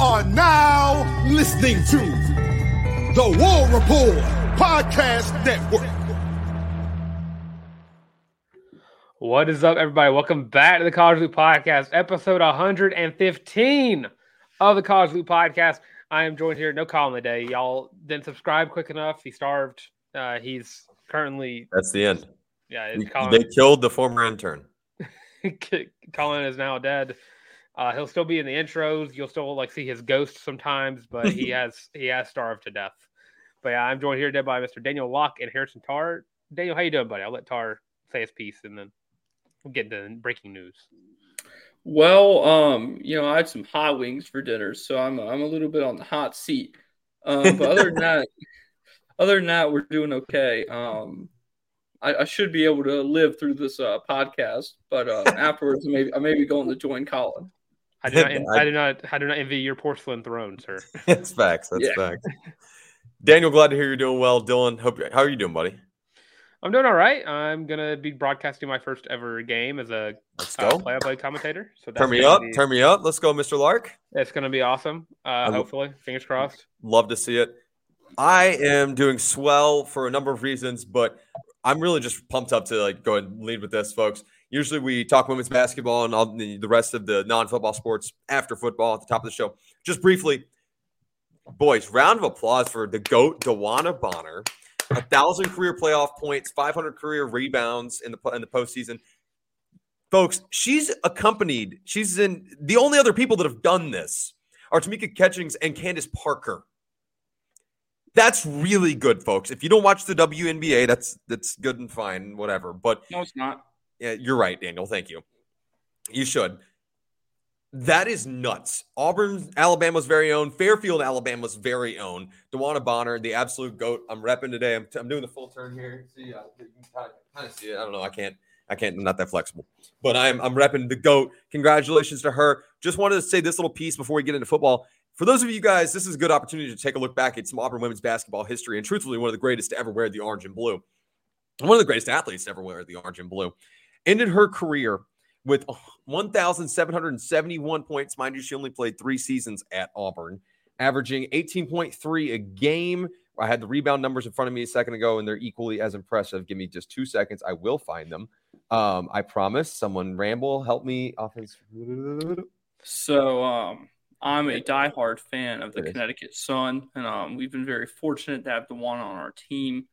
Are now listening to the War Rapport Podcast Network. What is up, everybody? Welcome back to the College Loop Podcast, episode 115 of the College Loop Podcast. I am joined here, no Colin today. Y'all didn't subscribe quick enough. He starved. Uh, he's currently, That's the end. yeah, it's They killed the former intern. Colin is now dead. Uh, he'll still be in the intros. You'll still like see his ghost sometimes, but he has he has starved to death. But yeah, I'm joined here today by Mr. Daniel Locke and Harrison Tarr. Daniel, how you doing, buddy? I'll let Tarr say his piece and then we'll get into breaking news. Well, um, you know, I had some hot wings for dinner, so I'm I'm a little bit on the hot seat. Um, but other than that, other than that, we're doing okay. Um, I, I should be able to live through this uh, podcast, but uh, afterwards, I may I may be going to join Colin. I do not, I, do not, I do not envy your porcelain throne, sir. That's facts. That's Yeah. facts. Daniel, glad to hear you're doing well. Dylan, hope how are you doing, buddy? I'm doing all right. I'm gonna be broadcasting my first ever game as a Let's uh, go. play-by-play commentator. So that's Turn me up. be- Turn me up. Let's go, Mr. Larck. It's gonna be awesome. Uh, hopefully, fingers crossed. Love to see it. I am doing swell for a number of reasons, but I'm really just pumped up to like go ahead and lead with this, folks. Usually we talk women's basketball and all the, the rest of the non-football sports after football at the top of the show. Just briefly, boys, round of applause for the GOAT, DeWanna Bonner. A thousand career playoff points, 500 career rebounds in the in the postseason. Folks, she's accompanied. She's in the only other people that have done this are Tamika Catchings and Candace Parker. That's really good, folks. If you don't watch the WNBA, that's that's good and fine, whatever. But No, it's not. Yeah, you're right, Daniel. Thank you. You should. That is nuts. Auburn, Alabama's very own. Fairfield, Alabama's very own. DeWanna Bonner, the absolute goat. I'm repping today. I'm, I'm doing the full turn here. See, uh, you can kind of, kind of see it. I don't know. I can't. I can't. I'm not that flexible. But I'm I'm repping the goat. Congratulations to her. Just wanted to say this little piece before we get into football. For those of you guys, this is a good opportunity to take a look back at some Auburn women's basketball history, and truthfully, one of the greatest to ever wear the orange and blue. One of the greatest athletes to ever wear the orange and blue. Ended her career with 1,771 points. Mind you, she only played three seasons at Auburn, averaging 18.3 a game. I had the rebound numbers in front of me a second ago, and they're equally as impressive. Give me just two seconds. I will find them. Um, I promise. Someone ramble, help me. Offense. So, um, I'm a diehard fan of the Connecticut Sun, and um, we've been very fortunate to have the one on our team.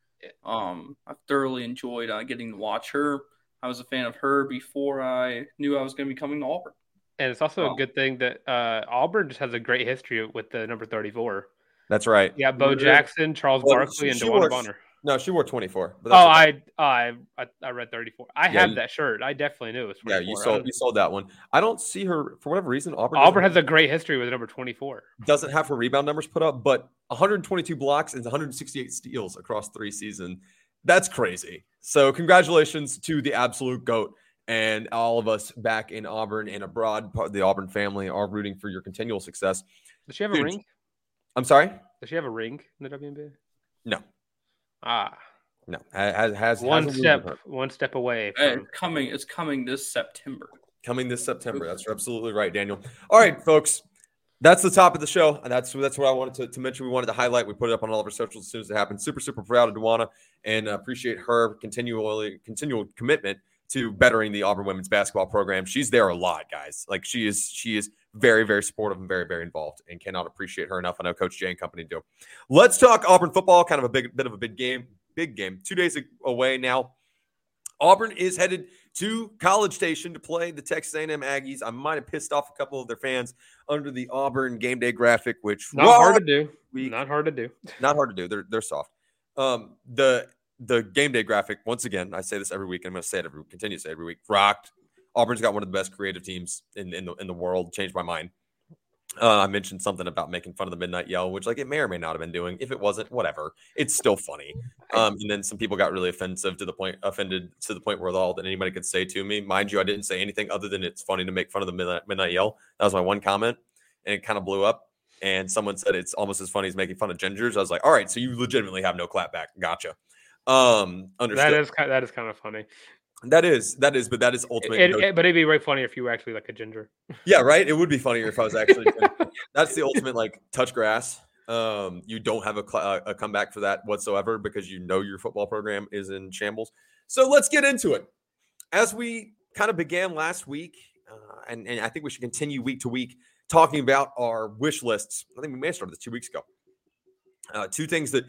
Um, I've thoroughly enjoyed uh, getting to watch her. I was a fan of her before I knew I was going to be coming to Auburn. And it's also Oh. a good thing that uh, Auburn just has a great history with the number 34. That's right. Yeah, Bo Yeah. Jackson, Charles Well, Barkley, she- and she DeWanna wore- Bonner. No, she wore 24. But Oh, okay. I, I I I read 34. I Yeah, have you- that shirt. I definitely knew it was 24. yeah, you I sold you sold that one. I don't see her for whatever reason. Auburn Auburn has a great history with number 24. doesn't have her rebound numbers put up, but 122 blocks and 168 steals across three seasons. That's crazy. So congratulations to the absolute goat and all of us back in Auburn and abroad. Part of the Auburn family are rooting for your continual success. Does she have a ring? I'm sorry. Does she have a ring in the WNBA? No, Ah, no. Has has one has step, one step away from. coming, it's coming this September. coming this September. That's absolutely right, Daniel. All right, folks. That's the top of the show, and that's that's what I wanted to, to mention. We wanted to highlight. We put it up on all of our socials as soon as it happened. Super, super proud of DeWanna and uh, appreciate her continually continual commitment to bettering the Auburn women's basketball program. She's there a lot, guys. Like she is, she is very, very supportive and very, very involved, and cannot appreciate her enough. I know Coach Jay and company do. Let's talk Auburn football. Kind of a big bit of a big game, big game. Two days away now. Auburn is headed to College Station to play the Texas A&M Aggies. I might have pissed off a couple of their fans under the Auburn game day graphic, which not hard to do. Week, not hard to do. Not hard to do. They're they're soft. Um, the the game day graphic once again. I say this every week. and I'm going to say it every continue to say it every week. Rocked. Auburn's got one of the best creative teams in in the in the world. Changed my mind. Uh, I mentioned something about making fun of the midnight yell, which like it may or may not have been doing. If it wasn't, whatever. It's still funny. Um, and then some people got really offensive to the point, offended to the point where all that anybody could say to me. Mind you, I didn't say anything other than it's funny to make fun of the midnight, midnight yell. That was my one comment, and it kind of blew up. And someone said it's almost as funny as making fun of gingers. I was like, all right, so you legitimately have no clapback. Gotcha. Um, understood. That is kind, that is kind of funny. That is that is, but that is ultimate. It, it, but it'd be way funnier if you were actually like a ginger. Yeah, right. It would be funnier if I was actually. that's the ultimate like touch grass. Um, you don't have a, cl- a comeback for that whatsoever because you know your football program is in shambles. So let's get into it. As we kind of began last week, uh, and, and I think we should continue week to week talking about our wish lists. I think we may have started this two weeks ago. Uh, two things that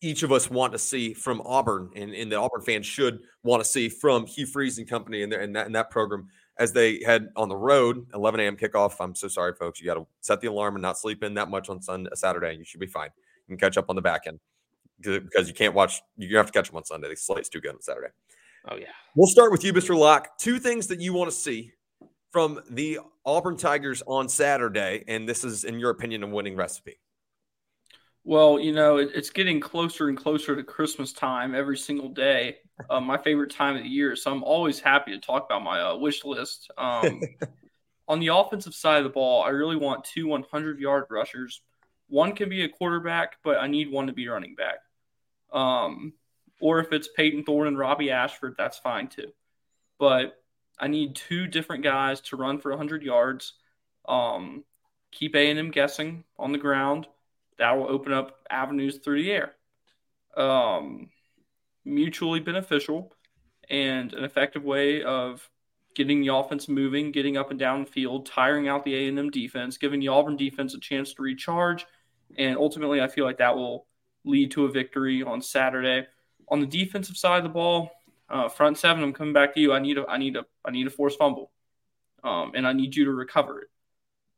each of us want to see from Auburn, and, and the Auburn fans should want to see from Hugh Freeze and company and, and, that, and that program as they head on the road. 11 a.m. kickoff. I'm so sorry, folks. You got to set the alarm and not sleep in that much on Sunday, uh, Saturday. You should be fine. You can catch up on the back end because you can't watch. You have to catch them on Sunday. The slate's too good on Saturday. Oh yeah. We'll start with you, Mr. Locke. Two things that you want to see from the Auburn Tigers on Saturday, and this is, in your opinion, a winning recipe. Well, you know, it, it's getting closer and closer to Christmas time every single day. Uh, my favorite time of the year, so I'm always happy to talk about my uh, wish list. Um, on the offensive side of the ball, I really want two 100 yard rushers. One can be a quarterback, but I need one to be running back. Um, or if it's Payton Thorne and Robbie Ashford, that's fine too. But I need two different guys to run for 100 yards. Um, keep A&M guessing on the ground that will open up avenues through the air. Um, mutually beneficial and an effective way of getting the offense moving, getting up and down the field, tiring out the A&M defense, giving the Auburn defense a chance to recharge, and ultimately, I feel like that will lead to a victory on Saturday. On the defensive side of the ball, uh, front seven, I'm coming back to you. I need a, I need a, I need a forced fumble, um, and I need you to recover it.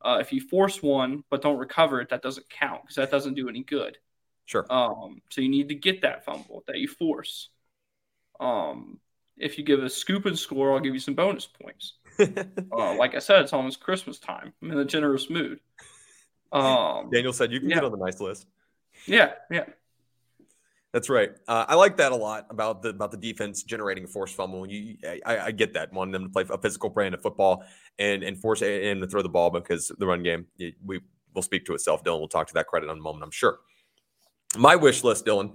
Uh, if you force one but don't recover it, that doesn't count because that doesn't do any good. Sure. Um, so you need to get that fumble that you force. Um, if you give a scoop and score, I'll give you some bonus points. uh, like I said, it's almost Christmas time. I'm in a generous mood. Um, Daniel said you can yeah. get on the nice list. Yeah, yeah. That's right. Uh, I like that a lot about the about the defense generating a forced fumble. You, I, I, get that wanting them to play a physical brand of football and and force and to throw the ball because the run game we will speak to itself. Dylan will talk to that credit in a moment, I'm sure. My wish list, Dylan,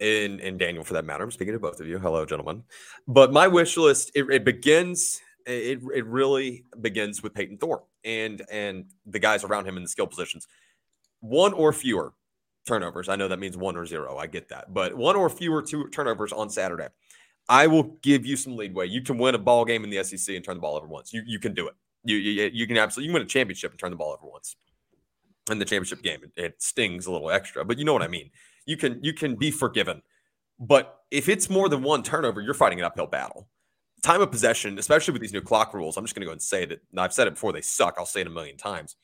and and Daniel for that matter. I'm speaking to both of you. Hello, gentlemen. But my wish list it, it begins. It it really begins with Payton Thorne and and the guys around him in the skill positions. One or fewer turnovers. I know that means one or zero. I get that, but one or fewer two turnovers on Saturday. I will give you some leadway. You can win a ball game in the SEC and turn the ball over once. You you can do it. You you, you can absolutely you can win a championship and turn the ball over once. In the championship game, it, it stings a little extra, but you know what I mean. You can you can be forgiven, but if it's more than one turnover, you're fighting an uphill battle. Time of possession, especially with these new clock rules, I'm just going to go and say that. I've said it before; they suck. I'll say it a million times.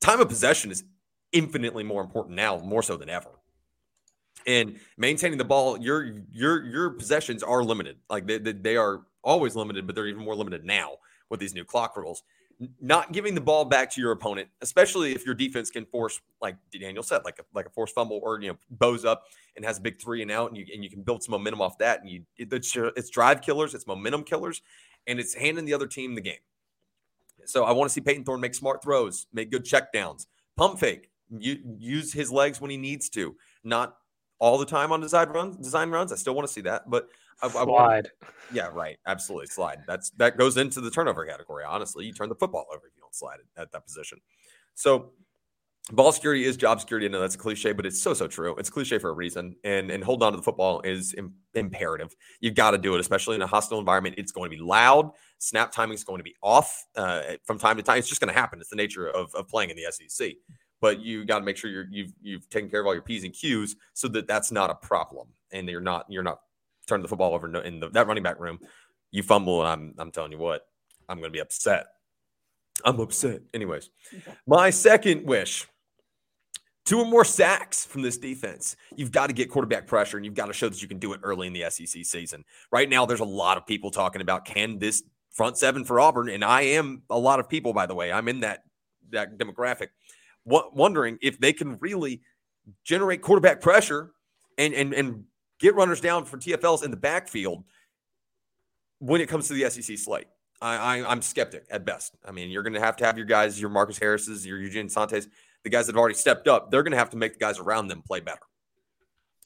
Time of possession is infinitely more important now, more so than ever. And maintaining the ball, your your your possessions are limited. Like they, they are always limited, but they're even more limited now with these new clock rules. Not giving the ball back to your opponent, especially if your defense can force, like Daniel said, like a like a forced fumble or you know bows up and has a big three and out, and you and you can build some momentum off that. And you it's, it's drive killers, it's momentum killers, and it's handing the other team the game. So I want to see Payton Thorne make smart throws, make good check downs, pump fake, use his legs when he needs to, not all the time on design runs. Design runs. I still want to see that, but I, slide. I want, yeah, right. Absolutely slide. That's that goes into the turnover category. Honestly, you turn the football over if you don't slide it at that position. So ball security is job security. I know that's a cliche, but it's so so true. It's cliche for a reason. And and holding on to the football is Im- imperative. You've got to do it, especially in a hostile environment. It's going to be loud. Snap timing is going to be off uh, from time to time. It's just going to happen. It's the nature of, of playing in the SEC. But you got to make sure you're, you've you've taken care of all your p's and q's so that that's not a problem, and you're not you're not turning the football over in the, that running back room. You fumble, and I'm I'm telling you what, I'm going to be upset. I'm upset. Anyways, my second wish two or more sacks from this defense. You've got to get quarterback pressure and you've got to show that you can do it early in the SEC season. Right now, there's a lot of people talking about can this front seven for Auburn, and I am a lot of people, by the way. I'm in that that demographic, wondering if they can really generate quarterback pressure and and and get runners down for TFLs in the backfield when it comes to the SEC slate. I, I am skeptic at best. I mean, you're going to have to have your guys, your Marcus Harris's, your Eugene Asantes the guys that have already stepped up, they're going to have to make the guys around them play better.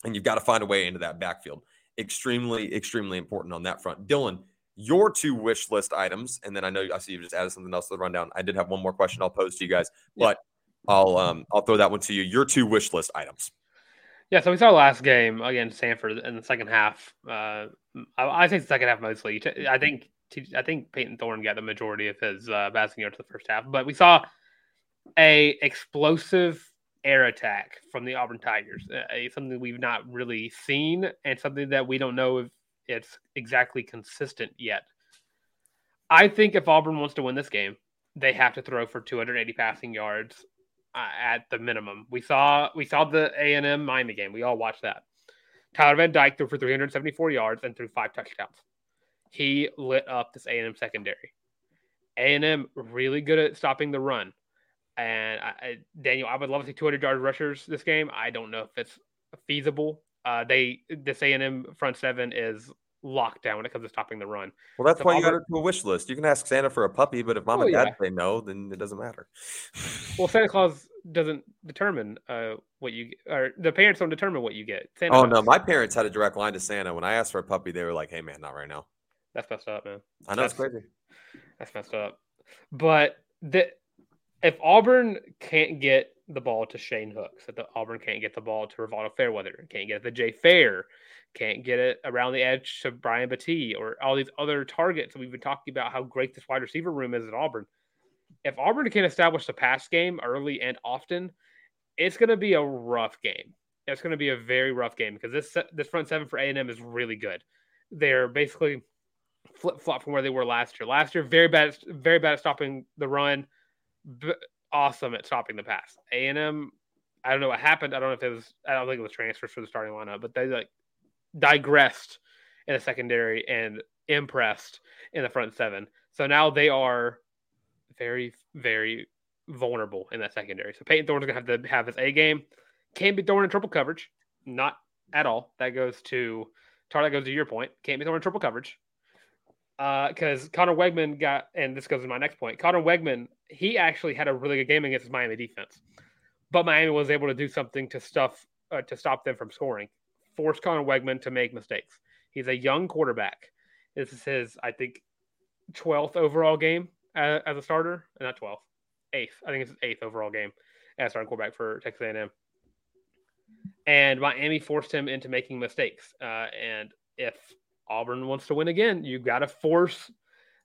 And you've got to find a way into that backfield. Extremely, extremely important on that front. Dylan, your two wish list items, and then I know I see you just added something else to the rundown. I did have one more question I'll pose to you guys, but I'll um I'll throw that one to you. Your two wish list items. Yeah, so we saw last game against Samford in the second half. Uh, I, I think the second half mostly. I think I think Payton Thorne got the majority of his uh, passing yards the first half, but we saw a explosive air attack from the Auburn Tigers, uh, something we've not really seen and something that we don't know if it's exactly consistent yet. I think if Auburn wants to win this game, they have to throw for 280 passing yards uh, at the minimum. We saw we saw the A and M Miami game. We all watched that. Tyler Van Dyke threw for 374 yards and threw five touchdowns. He lit up this A and M secondary. A and M really good at stopping the run. And I, I, Daniel, I would love to see 200 yard rushers this game. I don't know if it's feasible. Uh, they this A and M front seven is locked down when it comes to stopping the run. Well, that's so why you got it to a wish list. You can ask Santa for a puppy, but if mom oh, and dad yeah. say no, then it doesn't matter. well, Santa Claus doesn't determine uh, what you or the parents don't determine what you get. Santa oh does. no, my parents had a direct line to Santa. When I asked for a puppy, they were like, "Hey man, not right now." That's messed up, man. I know that's, it's crazy. That's messed up. But the if Auburn can't get the ball to Shane Hooks, if the Auburn can't get the ball to Rivaldo Fairweather, can't get it to Jay Fair, can't get it around the edge to Brian Battie, or all these other targets we've been talking about how great this wide receiver room is at Auburn. If Auburn can establish the pass game early and often, it's going to be a rough game. It's going to be a very rough game because this this front seven for A and M is really good. They're basically flip flop from where they were last year. Last year, very bad, very bad at stopping the run awesome at stopping the pass. A and M, I don't know what happened. I don't know if it was. I don't think it was transfers for the starting lineup, but they like digressed in the secondary and impressed in the front seven. So now they are very, very vulnerable in that secondary. So Payton Thorne's gonna have to have his A game. Can't be thrown in triple coverage, not at all. That goes to Tarr. That goes to your point. Can't be thrown in triple coverage because uh, Conner Weigman got, and this goes to my next point. Conner Weigman, he actually had a really good game against Miami defense, but Miami was able to do something to stuff uh, to stop them from scoring, force Conner Weigman to make mistakes. He's a young quarterback. This is his, I think, twelfth overall game as, as a starter, not twelfth, eighth. I think it's his eighth overall game as starting quarterback for Texas A&M. And Miami forced him into making mistakes. Uh, and if Auburn wants to win again, you got to force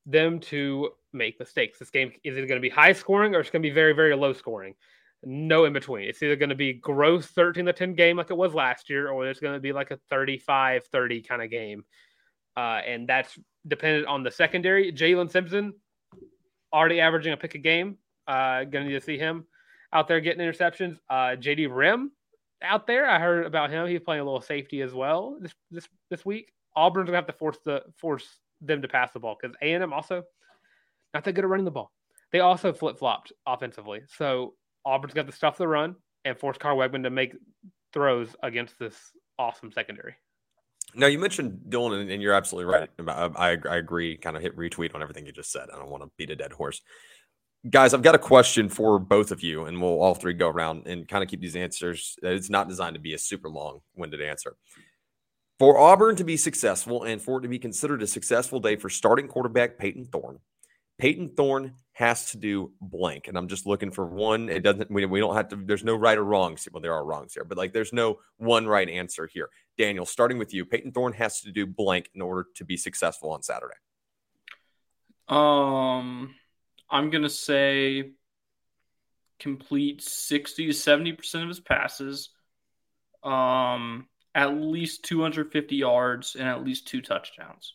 them to make mistakes. This game is either going to be high scoring or it's going to be very, very low scoring. No in between. It's either going to be gross 13 to 10 game like it was last year, or it's going to be like a 35 30 kind of game. Uh, and that's dependent on the secondary. Jaylin Simpson already averaging a pick a game. Uh, going to need to see him out there getting interceptions. Uh, JD Rim out there. I heard about him. He's playing a little safety as well this this this week. Auburn's gonna have to force the force them to pass the ball because A and M also not that good at running the ball. They also flip flopped offensively, so Auburn's got the stuff to run and force Carl Weigman to make throws against this awesome secondary. Now you mentioned Dylan, and you're absolutely right. I, I agree. Kind of hit retweet on everything you just said. I don't want to beat a dead horse, guys. I've got a question for both of you, and we'll all three go around and kind of keep these answers. It's not designed to be a super long-winded answer. For Auburn to be successful and for it to be considered a successful day for starting quarterback Payton Thorne, Payton Thorne has to do blank. And I'm just looking for one. It doesn't, we, we don't have to, there's no right or wrongs. Well, there are wrongs here, but like there's no one right answer here. Daniel, starting with you, Payton Thorne has to do blank in order to be successful on Saturday. Um, I'm going to say complete 60 to 70% of his passes, um, at least 250 yards, and at least two touchdowns.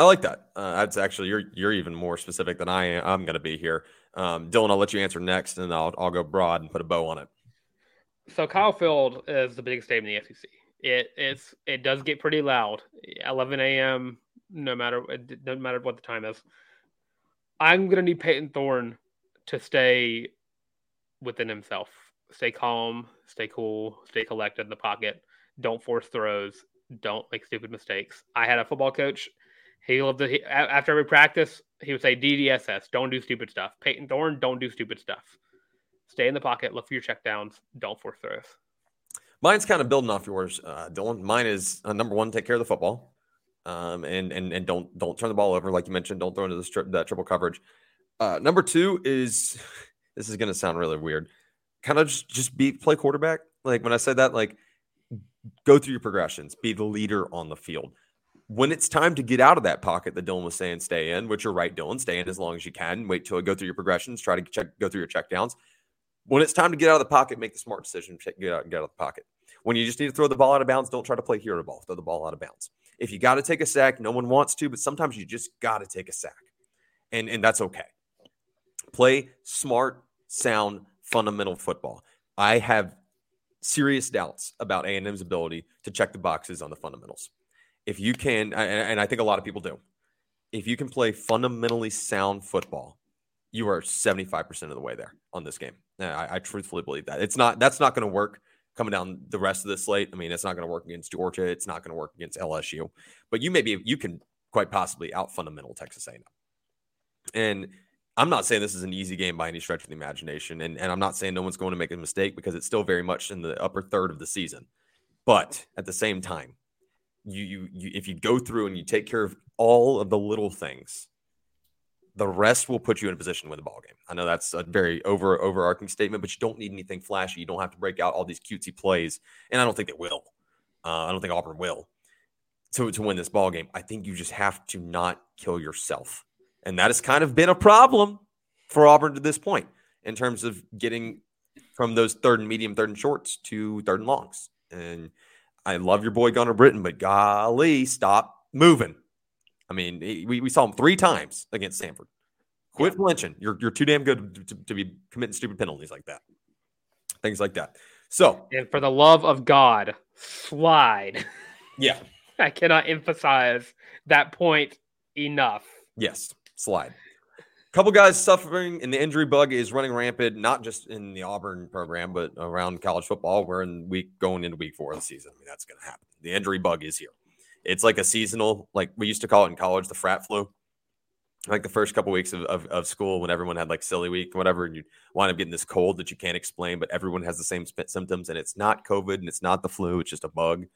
I like that. Uh, that's actually you're you're even more specific than I am. I'm going to be here. Um, Dylan, I'll let you answer next, and I'll I'll go broad and put a bow on it. So Kyle Field is the biggest name in the SEC. It it's it does get pretty loud. 11 a.m. No matter it doesn't matter what the time is. I'm gonna need Payton Thorne to stay within himself. Stay calm, stay cool, stay collected in the pocket. Don't force throws. Don't make stupid mistakes. I had a football coach he loved it. He, after every practice, he would say DDSS, don't do stupid stuff. Payton Thorne, don't do stupid stuff. Stay in the pocket, look for your checkdowns, don't force throws. Mine's kind of building off yours, uh, Dylan. Mine is uh, number one, take care of the football, um, and and and don't don't turn the ball over, like you mentioned. Don't throw into the strip, that triple coverage. Uh, number two is this is going to sound really weird. Kind of just just be play quarterback. Like when I said that, like go through your progressions, be the leader on the field when it's time to get out of that pocket that Dylan was saying stay in, which you're right, Dylan, stay in as long as you can. Wait till I go through your progressions, try to check, go through your checkdowns. When it's time to get out of the pocket, make the smart decision, get out, get out of the pocket. When you just need to throw the ball out of bounds, don't try to play hero ball. Throw the ball out of bounds. If you got to take a sack, no one wants to, but sometimes you just got to take a sack, and and that's okay. Play smart, sound, fundamental football. I have serious doubts about A&M's ability to check the boxes on the fundamentals if you can, and I think a lot of people do, if you can play fundamentally sound football, you are 75% of the way there on this game. I, I truthfully believe that. It's not, that's not going to work coming down the rest of the slate. I mean, it's not going to work against Georgia. It's not going to work against LSU, but you maybe, you can quite possibly out fundamental Texas A&M. And I'm not saying this is an easy game by any stretch of the imagination. And, and I'm not saying no one's going to make a mistake because it's still very much in the upper third of the season. But at the same time, you, you, you if you go through and you take care of all of the little things, the rest will put you in a position to win the ball game. I know that's a very over overarching statement, but you don't need anything flashy. You don't have to break out all these cutesy plays, and I don't think they will. Uh, I don't think Auburn will to to win this ball game. I think you just have to not kill yourself, and that has kind of been a problem for Auburn to this point in terms of getting from those third and medium, third and shorts to third and longs, and I love your boy Gunner Britton, but golly, stop moving. I mean, we, we saw him three times against Samford. Quit flinching. You're, you're too damn good to, to, be committing stupid penalties like that. Things like that. So, and for the love of God, slide. Yeah. I cannot emphasize that point enough. Yes, slide couple guys suffering and the injury bug is running rampant, not just in the Auburn program, but around college football. We're in week going into week four of the season. I mean, that's going to happen. The injury bug is here. It's like a seasonal, like we used to call it in college, the frat flu. Like the first couple weeks of, of, of school, when everyone had like silly week, whatever, and you wind up getting this cold that you can't explain, but everyone has the same symptoms, and it's not COVID and it's not the flu, it's just a bug.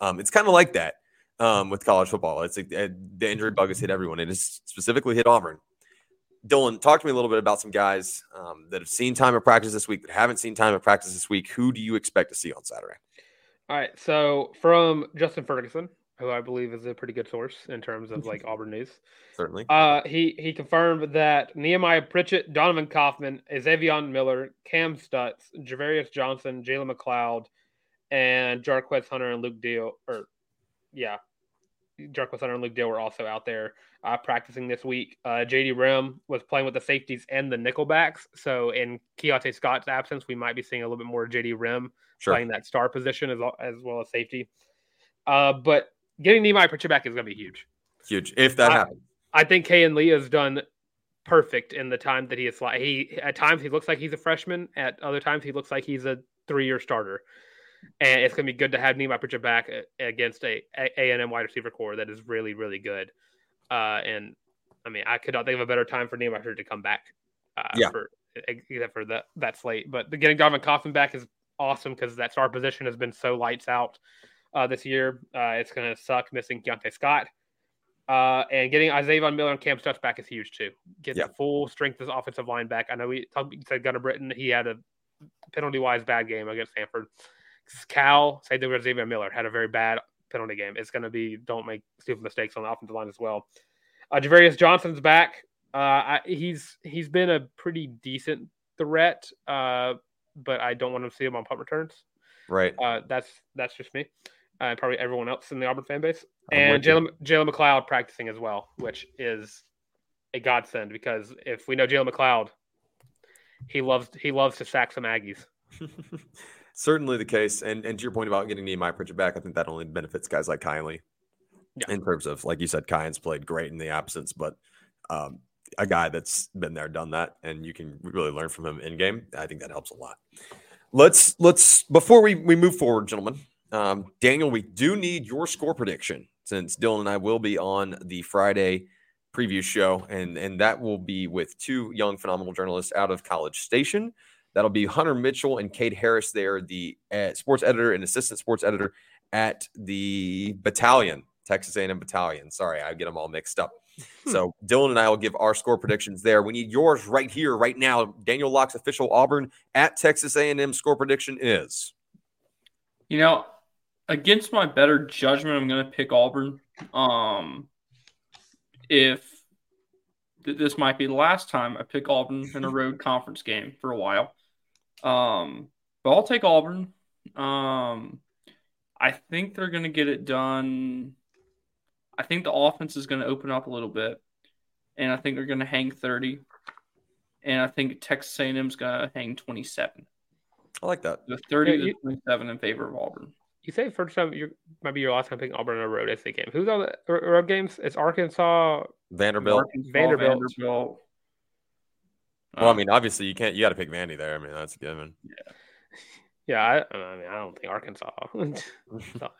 Um, it's kind of like that um, with college football. It's like uh, the injury bug has hit everyone. It has specifically hit Auburn. Dylan, talk to me a little bit about some guys um, that have seen time of practice this week, that haven't seen time of practice this week. Who do you expect to see on Saturday? All right. So from Justin Ferguson, who I believe is a pretty good source in terms of like Auburn news. Certainly. Uh, he he confirmed that Nehemiah Pritchett, Donovan Kaufman, Xavier Miller, Kam Stutts, Javarius Johnson, Jalen McLeod, and Jarquez Hunter and Luke Deal, or yeah, Jarquez Hunter and Luke Deal were also out there uh, practicing this week. Uh, JD Rim was playing with the safeties and the nickelbacks. So in Keionte Scott's absence, we might be seeing a little bit more JD Rim sure. playing that star position as, as well as safety. Uh, but getting Nehemiah Pritchett back is going to be huge. Huge if that happens. I think Kayin Lee has done perfect in the time that he is. He at times he looks like he's a freshman. At other times he looks like he's a three-year starter and it's going to be good to have Nehemiah Pritchett back against a A and M wide receiver core that is really really good. Uh, and I mean, I could not think of a better time for Nehemiah Pritchett to come back. Uh, yeah. For, except for that that slate, but getting Donovan Kaufman back is awesome because that star position has been so lights out uh, this year. Uh, it's going to suck missing Keionte Scott. Uh, and getting Isaiah Von Miller and Kam Stutts back is huge too. Get Yeah. the full strength of this offensive line back. I know we talked, said Gunner Britton. He had a penalty wise bad game against Samford. Cal, say they were Xavier Miller, had a very bad penalty game. It's going to be don't make stupid mistakes on the offensive line as well. Uh, Javarius Johnson's back. Uh, I, he's he's been a pretty decent threat, uh, but I don't want to see him on punt returns. Right. Uh, that's that's just me, uh, and probably everyone else in the Auburn fan base. I'm and. Jalen Jalen McLeod practicing as well, which is a godsend because if we know Jalen McLeod, he loves he loves to sack some Aggies. Certainly the case. And and to your point about getting Nehemiah Pritchett back, I think that only benefits guys like Kylie. Yeah. In terms of, like you said, Kayin's played great in the absence, but um, a guy that's been there, done that, and you can really learn from him in game. I think that helps a lot. Let's let's before we we move forward, gentlemen. Um, Daniel, we do need your score prediction since Dylan and I will be on the Friday preview show, and and that will be with two young, phenomenal journalists out of College Station. That'll be Hunter Mitchell and Kate Harris. They're the uh, sports editor and assistant sports editor at the Battalion, Texas A&M Battalion. Sorry, I get them all mixed up. So Dylan and I will give our score predictions there. We need yours right here, right now. Daniel Locke's official Auburn at Texas A&M score prediction is. You know, against my better judgment, I'm going to pick Auburn. Um, if th- this might be the last time I pick Auburn in a road conference game for a while, um, but I'll take Auburn. Um, I think they're going to get it done. I think the offense is going to open up a little bit, and I think they're going to hang 30. And I think Texas A&M is going to hang 27. I like that. The 30 Yeah, to 27 in favor of Auburn. You say first time you might be your last time picking Auburn in a road SA game. Who's on the road games? It's Arkansas. Vanderbilt. Arkansas, Vanderbilt. Vanderbilt. Well, I Um, mean, obviously you can't. You got to pick Vandy there. I mean, that's a given. Yeah, I, I mean I don't think Arkansas.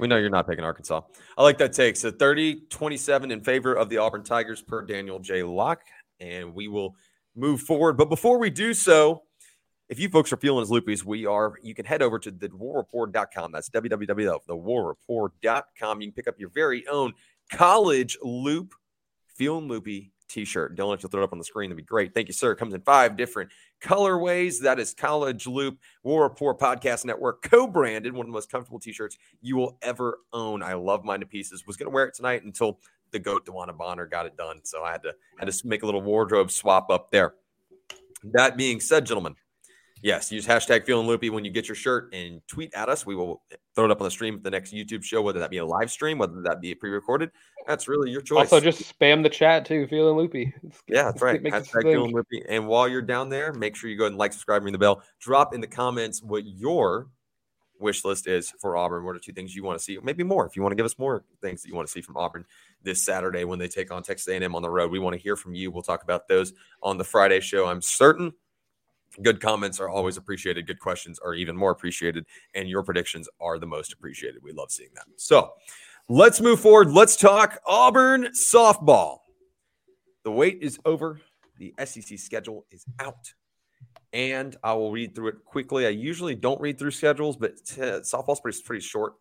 We know you're not picking Arkansas. I like that take. So 30 27 in favor of the Auburn Tigers per Daniel J. Locke. And we will move forward. But before we do so, if you folks are feeling as loopy as we are, you can head over to thewarreport.com. That's www.thewarreport.com. You can pick up your very own college loop feeling loopy t-shirt. Dylan, if you'll throw it up on the screen, that'd be great. Thank you, sir. It comes in five different colorways. That is College Loop War Rapport Podcast Network, co-branded, one of the most comfortable t-shirts you will ever own. I love mine to pieces. Was gonna wear it tonight until the goat DeWanna Bonner got it done. So I had to had to make a little wardrobe swap up there. That being said, gentlemen, yes, use hashtag feeling loopy when you get your shirt and tweet at us. We will throw it up on the stream at the next YouTube show, whether that be a live stream, whether that be a pre-recorded. That's really your choice. also, just spam the chat too. Feeling loopy. Yeah, that's right. Hashtag feeling loopy. And while you're down there, make sure you go ahead and like, subscribe, ring the bell. Drop in the comments what your wish list is for Auburn. What are two things you want to see? Maybe more if you want to give us more things that you want to see from Auburn this Saturday when they take on Texas A&M on the road. We want to hear from you. We'll talk about those on the Friday show. I'm certain good comments are always appreciated. Good questions are even more appreciated, and your predictions are the most appreciated. We love seeing that. So let's move forward. Let's talk Auburn softball. The wait is over. The SEC schedule is out. And I will read through it quickly. I usually don't read through schedules, but softball's pretty, pretty short.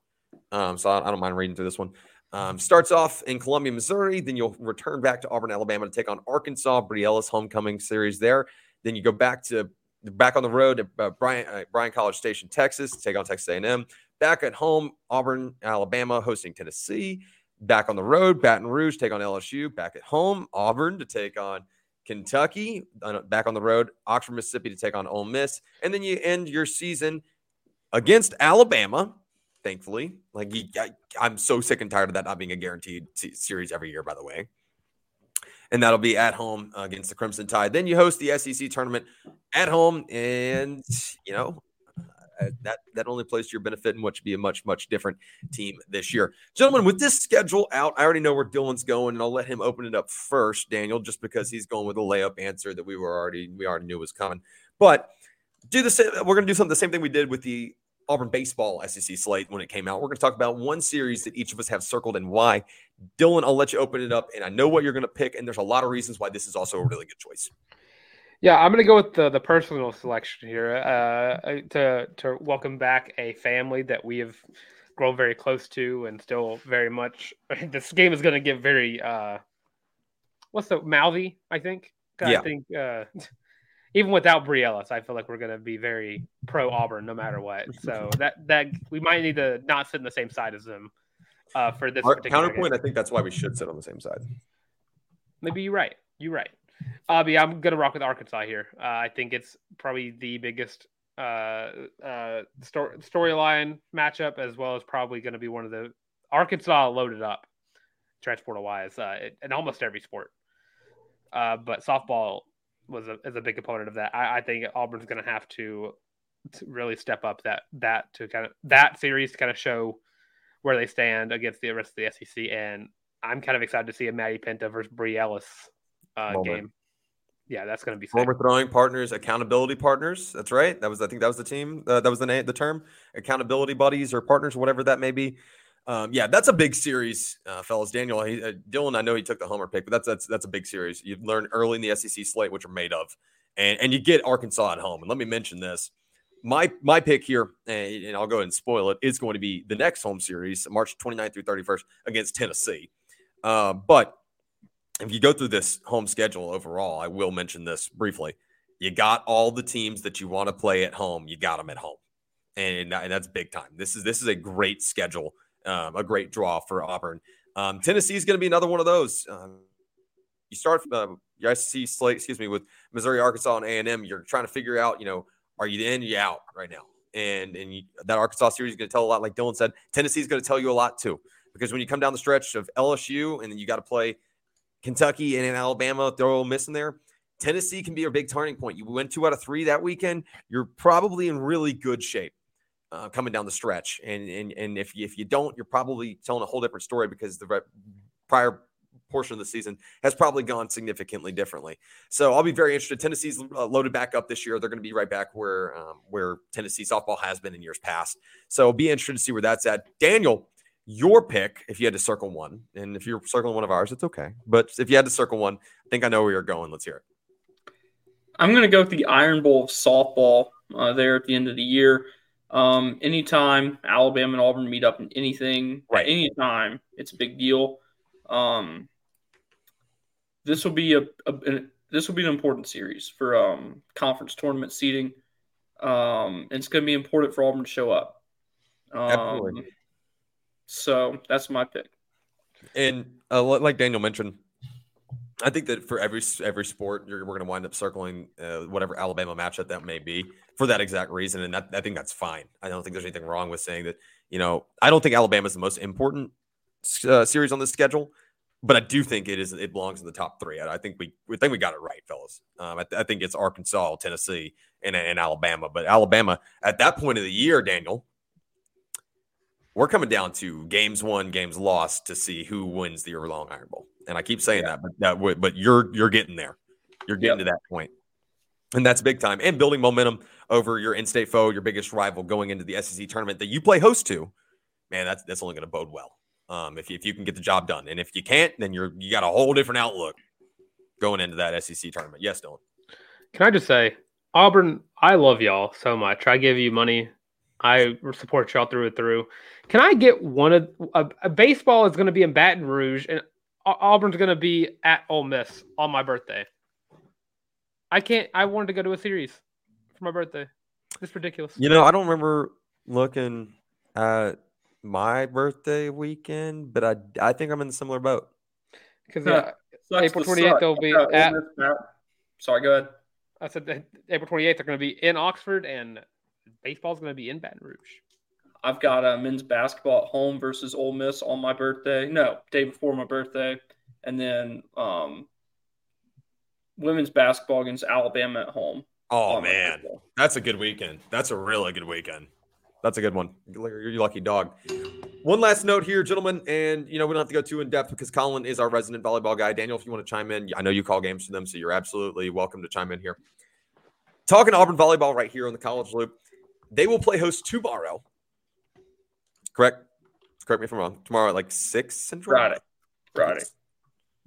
Um, so I, don't mind reading through this one. Um, starts off in Columbia, Missouri. Then you'll return back to Auburn, Alabama to take on Arkansas. Bree Ellis homecoming series there. Then you go back to back on the road at uh, uh, College Station, Texas, to take on Texas A&M. Back at home, Auburn, Alabama, hosting Tennessee. Back on the road, Baton Rouge, take on LSU. Back at home, Auburn to take on Kentucky. Back on the road, Oxford, Mississippi to take on Ole Miss. And then you end your season against Alabama. Thankfully, like I, I'm so sick and tired of that not being a guaranteed se- series every year. By the way, and that'll be at home against the Crimson Tide. Then you host the SEC tournament at home, and you know uh, that that only plays to your benefit and what should be a much much different team this year, gentlemen. With this schedule out, I already know where Dylan's going, and I'll let him open it up first, Daniel, just because he's going with a layup answer that we were already we already knew was coming. But do the same. We're going to do something the same thing we did with the Auburn baseball SEC slate when it came out. We're going to talk about one series that each of us have circled and why. Dylan, I'll let you open it up, and I know what you're going to pick, and there's a lot of reasons why this is also a really good choice. Yeah, I'm gonna go with the the personal selection here uh, to to welcome back a family that we have grown very close to and still very much. This game is going to get very uh, what's the mouthy? I think. Yeah. I think uh, even without Brie Ellis, I feel like we're going to be very pro Auburn no matter what. So that that we might need to not sit in the same side as them uh, for this Our particular counterpoint, game. I think that's why we should sit on the same side. Maybe you're right. You're right. Uh, yeah, I'm gonna rock with Arkansas here. Uh, I think it's probably the biggest uh, uh, story storyline matchup, as well as probably going to be one of the Arkansas loaded up transportal wise uh, in almost every sport. Uh, but softball was a, is a big component of that. I, I think Auburn's going to have to, to really step up that that to kind of that series to kind of show where they stand against the rest of the SEC. And I'm kind of excited to see a Maddie Penta versus Brie Ellis uh, game. Yeah, that's going to be sick. Former throwing partners, accountability partners. That's right. That was, I think, that was the team. Uh, that was the name, the term, accountability buddies or partners, whatever that may be. Um, yeah, that's a big series, uh, fellas. Daniel, he, uh, Dylan, I know he took the homer pick, but that's that's that's a big series. You learn early in the SEC slate what you're made of, and and you get Arkansas at home. And let me mention this: my my pick here, and, and I'll go ahead and spoil it, is going to be the next home series, March 29th through 31st against Tennessee. Uh, but if you go through this home schedule overall, I will mention this briefly. You got all the teams that you want to play at home. You got them at home, and, and that's big time. This is this is a great schedule, um, a great draw for Auburn. Um, Tennessee is going to be another one of those. Um, you start uh, your SEC slate, excuse me, with Missouri, Arkansas, and A and M. You're trying to figure out, you know, are you in, you out right now, and and you, that Arkansas series is going to tell a lot. Like Dylan said, Tennessee is going to tell you a lot too, because when you come down the stretch of LSU and then you got to play Kentucky and Alabama, throw Ole Miss in there. Tennessee can be a big turning point. You went two out of three that weekend. You're probably in really good shape uh, coming down the stretch. And and and if you, if you don't, you're probably telling a whole different story because the prior portion of the season has probably gone significantly differently. So I'll be very interested. Tennessee's uh, loaded back up this year. They're going to be right back where um, where Tennessee softball has been in years past. So be interested to see where that's at. Daniel, your pick, if you had to circle one, and if you're circling one of ours, it's okay. But if you had to circle one, I think I know where you're going. Let's hear it. I'm going to go with the Iron Bowl of softball uh, there at the end of the year. Um, anytime Alabama and Auburn meet up in anything, Right. at any time, it's a big deal. Um, this will be a, a, an- this will be an important series for um, conference tournament seeding. Um, and it's going to be important for Auburn to show up. Um, Absolutely. So that's my pick. And uh, like Daniel mentioned, I think that for every every sport, we're going to wind up circling uh, whatever Alabama matchup that may be for that exact reason, and that, I think that's fine. I don't think there's anything wrong with saying that. You know, I don't think Alabama is the most important uh, series on the schedule, but I do think it is. It belongs in the top three. I, I think we we think we got it right, fellas. Um, I, th- I think it's Arkansas, Tennessee, and, and Alabama. But Alabama at that point of the year, Daniel, we're coming down to games won, games lost to see who wins the Long Iron Bowl. And I keep saying that, but that would, but you're you're getting there. You're getting to that point. And that's big time. And building momentum over your in-state foe, your biggest rival going into the SEC tournament that you play host to, man, that's that's only going to bode well. Um, if you, if you can get the job done, and if you can't, then you're you got a whole different outlook going into that SEC tournament. Yes, Dylan. Can I just say, Auburn, I love y'all so much. I give you money. I support y'all through and through. Can I get one of a, a baseball is going to be in Baton Rouge and Au- Auburn's going to be at Ole Miss on my birthday? I can't. I wanted to go to a series for my birthday. It's ridiculous. You know, I don't remember looking at my birthday weekend, but I I think I'm in a similar boat. Because Huh. Sucks April 28th they'll be Uh, at- Sorry, go ahead. I said that April 28th they're going to be in Oxford and baseball's going to be in Baton Rouge. I've got uh, men's basketball at home versus Ole Miss on my birthday. No, day before my birthday, and then um, women's basketball against Alabama at home. Oh man, birthday. that's a good weekend. That's a really good weekend. That's a good one. You're you lucky dog. One last note here, gentlemen, and you know we don't have to go too in depth because Colin is our resident volleyball guy. Daniel, if you want to chime in, I know you call games for them, so you're absolutely welcome to chime in here. Talking Auburn volleyball right here on the College Loop, they will play host tomorrow. Correct? Correct me if I'm wrong. Tomorrow at like six central. Friday. Friday.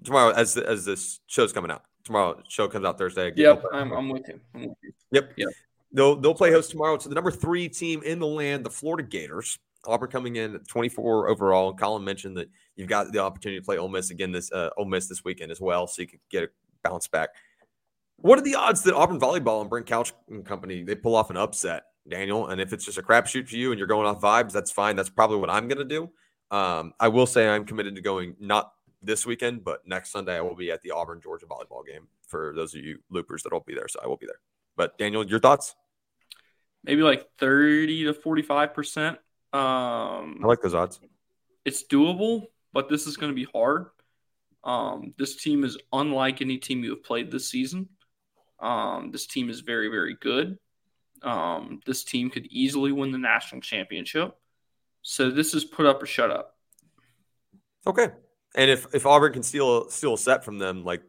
Tomorrow, as as this show's coming out. Tomorrow, show comes out Thursday. Yep, I'm, I'm with you. I'm with you. Yep. Yep. They'll they'll play host tomorrow to the number three team in the land, the Florida Gators. Auburn coming in at 24 overall. Colin mentioned that you've got the opportunity to play Ole Miss again this uh, Ole Miss this weekend as well, so you can get a bounce back. What are the odds that Auburn volleyball and Brent Crouch and Company they pull off an upset, Daniel? And if it's just a crapshoot for you and you're going off vibes, that's fine. That's probably what I'm going to do. Um, I will say I'm committed to going not this weekend, but next Sunday I will be at the Auburn Georgia volleyball game for those of you loopers that will be there. So I will be there. But Daniel, your thoughts? Maybe like 30 to 45%. Um, I like those odds. It's doable, but this is going to be hard. Um, this team is unlike any team you have played this season. Um, this team is very, very good. Um, this team could easily win the national championship. So this is put up or shut up. Okay. And if if Auburn can steal steal a set from them, like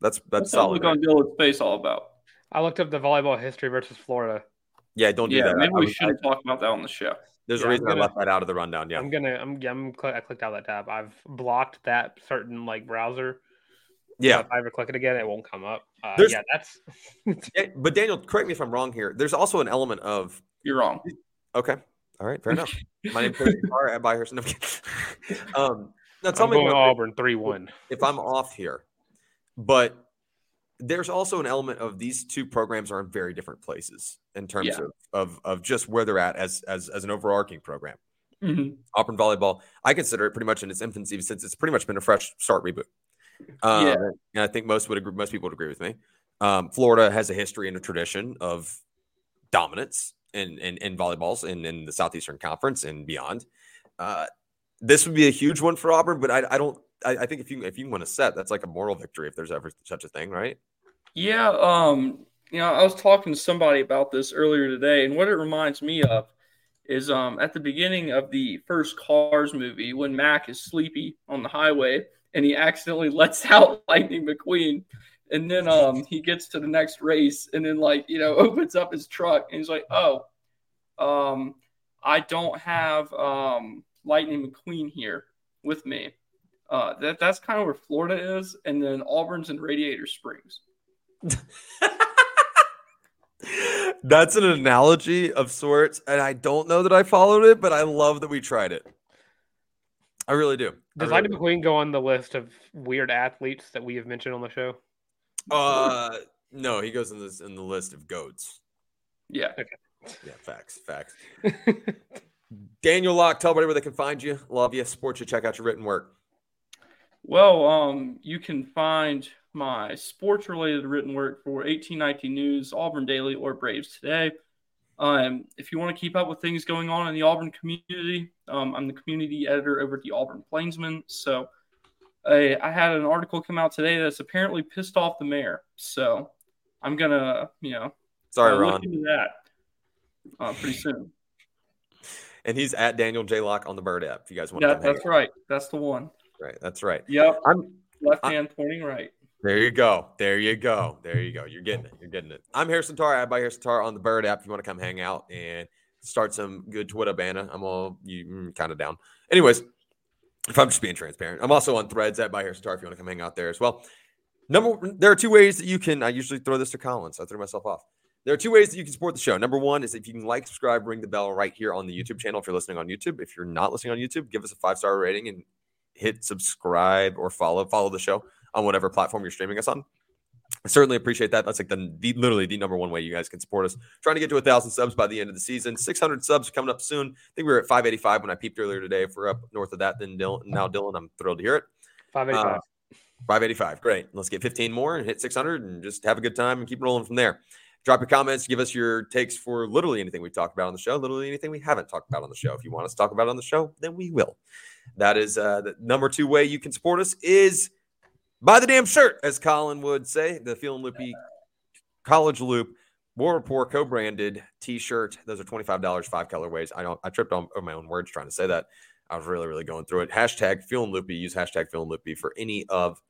that's that's What's that solid. look right? on Dylan's face all about? I looked up the volleyball history versus Florida. Yeah, don't do Yeah, that. maybe I we shouldn't talk about that on the show. there's Yeah, a I'm reason gonna- I left that out of the rundown. Yeah. I'm gonna. I'm. yeah, I'm. Cl- I clicked out that tab. I've blocked that certain like browser. Yeah. If I ever click it again, it won't come up. Uh, yeah, that's. But Daniel, correct me if I'm wrong here. There's also an element of You're wrong. okay. All right, fair enough. My name's Coach Carr at Byhurst. No, I'm kidding. um, now tell I'm me going one. Auburn three one. if I'm off here, but there's also an element of these two programs are in very different places in terms Yeah. of, of of just where they're at as as as an overarching program. Mhm. Auburn volleyball, I consider it pretty much in its infancy since it's pretty much been a fresh start reboot. Um, Yeah. and I think most would agree, most people would agree with me. Um, Florida has a history and a tradition of dominance in in, in volleyballs in, in the Southeastern Conference and beyond. Uh, this would be a huge one for Auburn, but I, I don't. I, I think if you if you win a set, that's like a moral victory if there's ever such a thing, right? Yeah, um, you know, I was talking to somebody about this earlier today, and what it reminds me of is um at the beginning of the first Cars movie when Mac is sleepy on the highway and he accidentally lets out Lightning McQueen. And then um he gets to the next race and then like, you know, opens up his truck and he's like, Oh, um, I don't have um Lightning McQueen here with me. Uh that, that's kind of where Florida is, and then Auburn's in Radiator Springs. That's an analogy of sorts, and I don't know that I followed it, but I love that we tried it. I really do. I Does really Lightning. McQueen go on the list of weird athletes that we have mentioned on the show? Uh, no, he goes in this in the list of goats. Yeah. Yeah, facts, facts. Daniel Locke, tell everybody where they can find you. Love you, support you, check out your written work. Well, um, you can find my sports related written work for 1819 News, Auburn Daily, or Braves Today. Um, if you want to keep up with things going on in the Auburn community, um, I'm the community editor over at the Auburn Plainsman. So I, I had an article come out today that's apparently pissed off the mayor. So I'm going to, you know, Sorry, uh, Ron. into that uh, pretty soon. And he's at Daniel J. Locke on the Bird app. If you guys want to Yeah, hang that's out. right. That's the one. right. That's right. Yep. I'm Left hand pointing right. There you go. There you go. There you go. You're getting it. You're getting it. I'm Harrison Tarr. I buy Harrison Tarr on the Bird app. If you want to come hang out and start some good Twitter banner, I'm all you mm, kind of down. Anyways, if I'm just being transparent, I'm also on Threads at by Harrison Tarr. If you want to come hang out there as well. Number, there are two ways that you can. I usually throw this to Collins. so I threw myself off. There are two ways that you can support the show. Number one is if you can like, subscribe, ring the bell right here on the YouTube channel. If you're listening on YouTube, if you're not listening on YouTube, give us a five star rating and hit subscribe or follow follow the show on whatever platform you're streaming us on. I certainly appreciate that. That's like the, the literally the number one way you guys can support us. Trying to get to a thousand subs by the end of the season. Six hundred subs coming up soon. I think we were at five eighty five when I peeped earlier today. If we're up north of that, then Dylan, now Dylan, I'm thrilled to hear it. Five eighty five. Uh, 585. Great. Let's get 15 more and hit 600 and just have a good time and keep rolling from there. Drop your comments. Give us your takes for literally anything we've talked about on the show, literally anything we haven't talked about on the show. If you want us to talk about it on the show, then we will. That is uh, the number two way you can support us is buy the damn shirt, as Colin would say. The Feeling Loopy College Loop War Rapport co-branded T-shirt. Those are twenty-five dollars, five colorways. I don't. I tripped on, my own words trying to say that. I was really, really going through it. Hashtag Feeling Loopy. Use hashtag Feeling Loopy for any of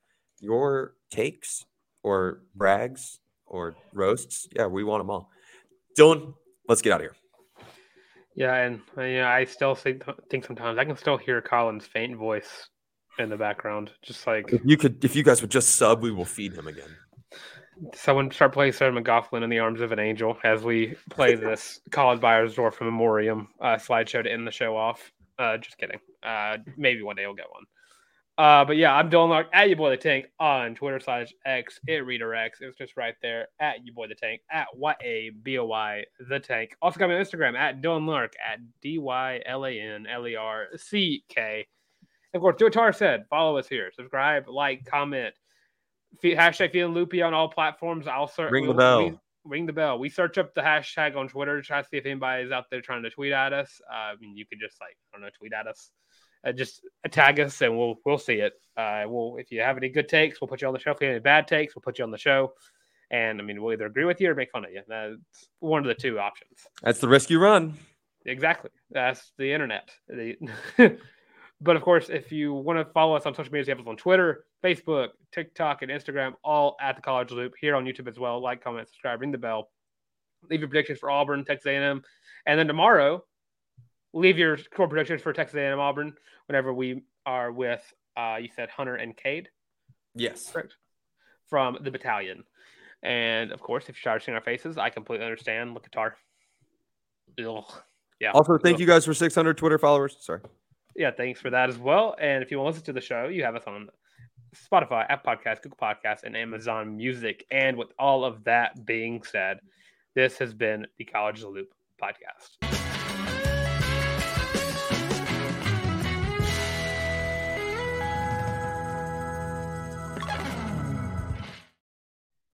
your takes or brags or roasts. Yeah, we want them all. Dylan, let's get out of here. Yeah, and uh, yeah, I still think, think sometimes I can still hear Colin's faint voice in the background, just like If you could, if you guys would just sub, we will feed him again. Someone start playing Sarah McLachlan in the arms of an angel as we play this Colin Beyersdorf Memoriam uh, slideshow to end the show off. Uh, just kidding. Uh, maybe one day we'll get one. Uh, but yeah, I'm Dylan Larck at you boy the tank on Twitter slash X. It redirects. It's just right there at you boy the tank at Y A B O Y the tank. Also got me on Instagram at Dylan Larck at D Y L A N L E R C K. Of course, do what Tarr said. Follow us here. Subscribe, like, comment. Fe- hashtag feeling loopy on all platforms. I'll search. Ring the bell. ring the bell. We search up the hashtag on Twitter to try to see if anybody is out there trying to tweet at us. Uh, I mean, you could just like I don't know, tweet at us. Uh, just tag us and we'll we'll see it. Uh, we'll if you have any good takes, we'll put you on the show. If you have any bad takes, we'll put you on the show. And I mean, we'll either agree with you or make fun of you. That's one of the two options. That's the risk you run. Exactly. That's the internet. The- but of course, if you want to follow us on social media, we have us on Twitter, Facebook, TikTok, and Instagram, all at the College Loop. Here on YouTube as well. Like, comment, subscribe, ring the bell. Leave your predictions for Auburn, Texas A&M, and then tomorrow, leave your core predictions for Texas A&M Auburn. Whenever we are with, uh, you said Hunter and Cade, Yes. correct? From the battalion, and of course, if you're tired of seeing our faces, I completely understand. Look at Tarr. Ugh. Yeah. Also, thank Ugh. you guys for 600 Twitter followers. Sorry. Yeah, thanks for that as well. And if you want to listen to the show, you have us on Spotify, App Podcast, Google Podcasts, and Amazon Music. And with all of that being said, this has been the College Loop podcast.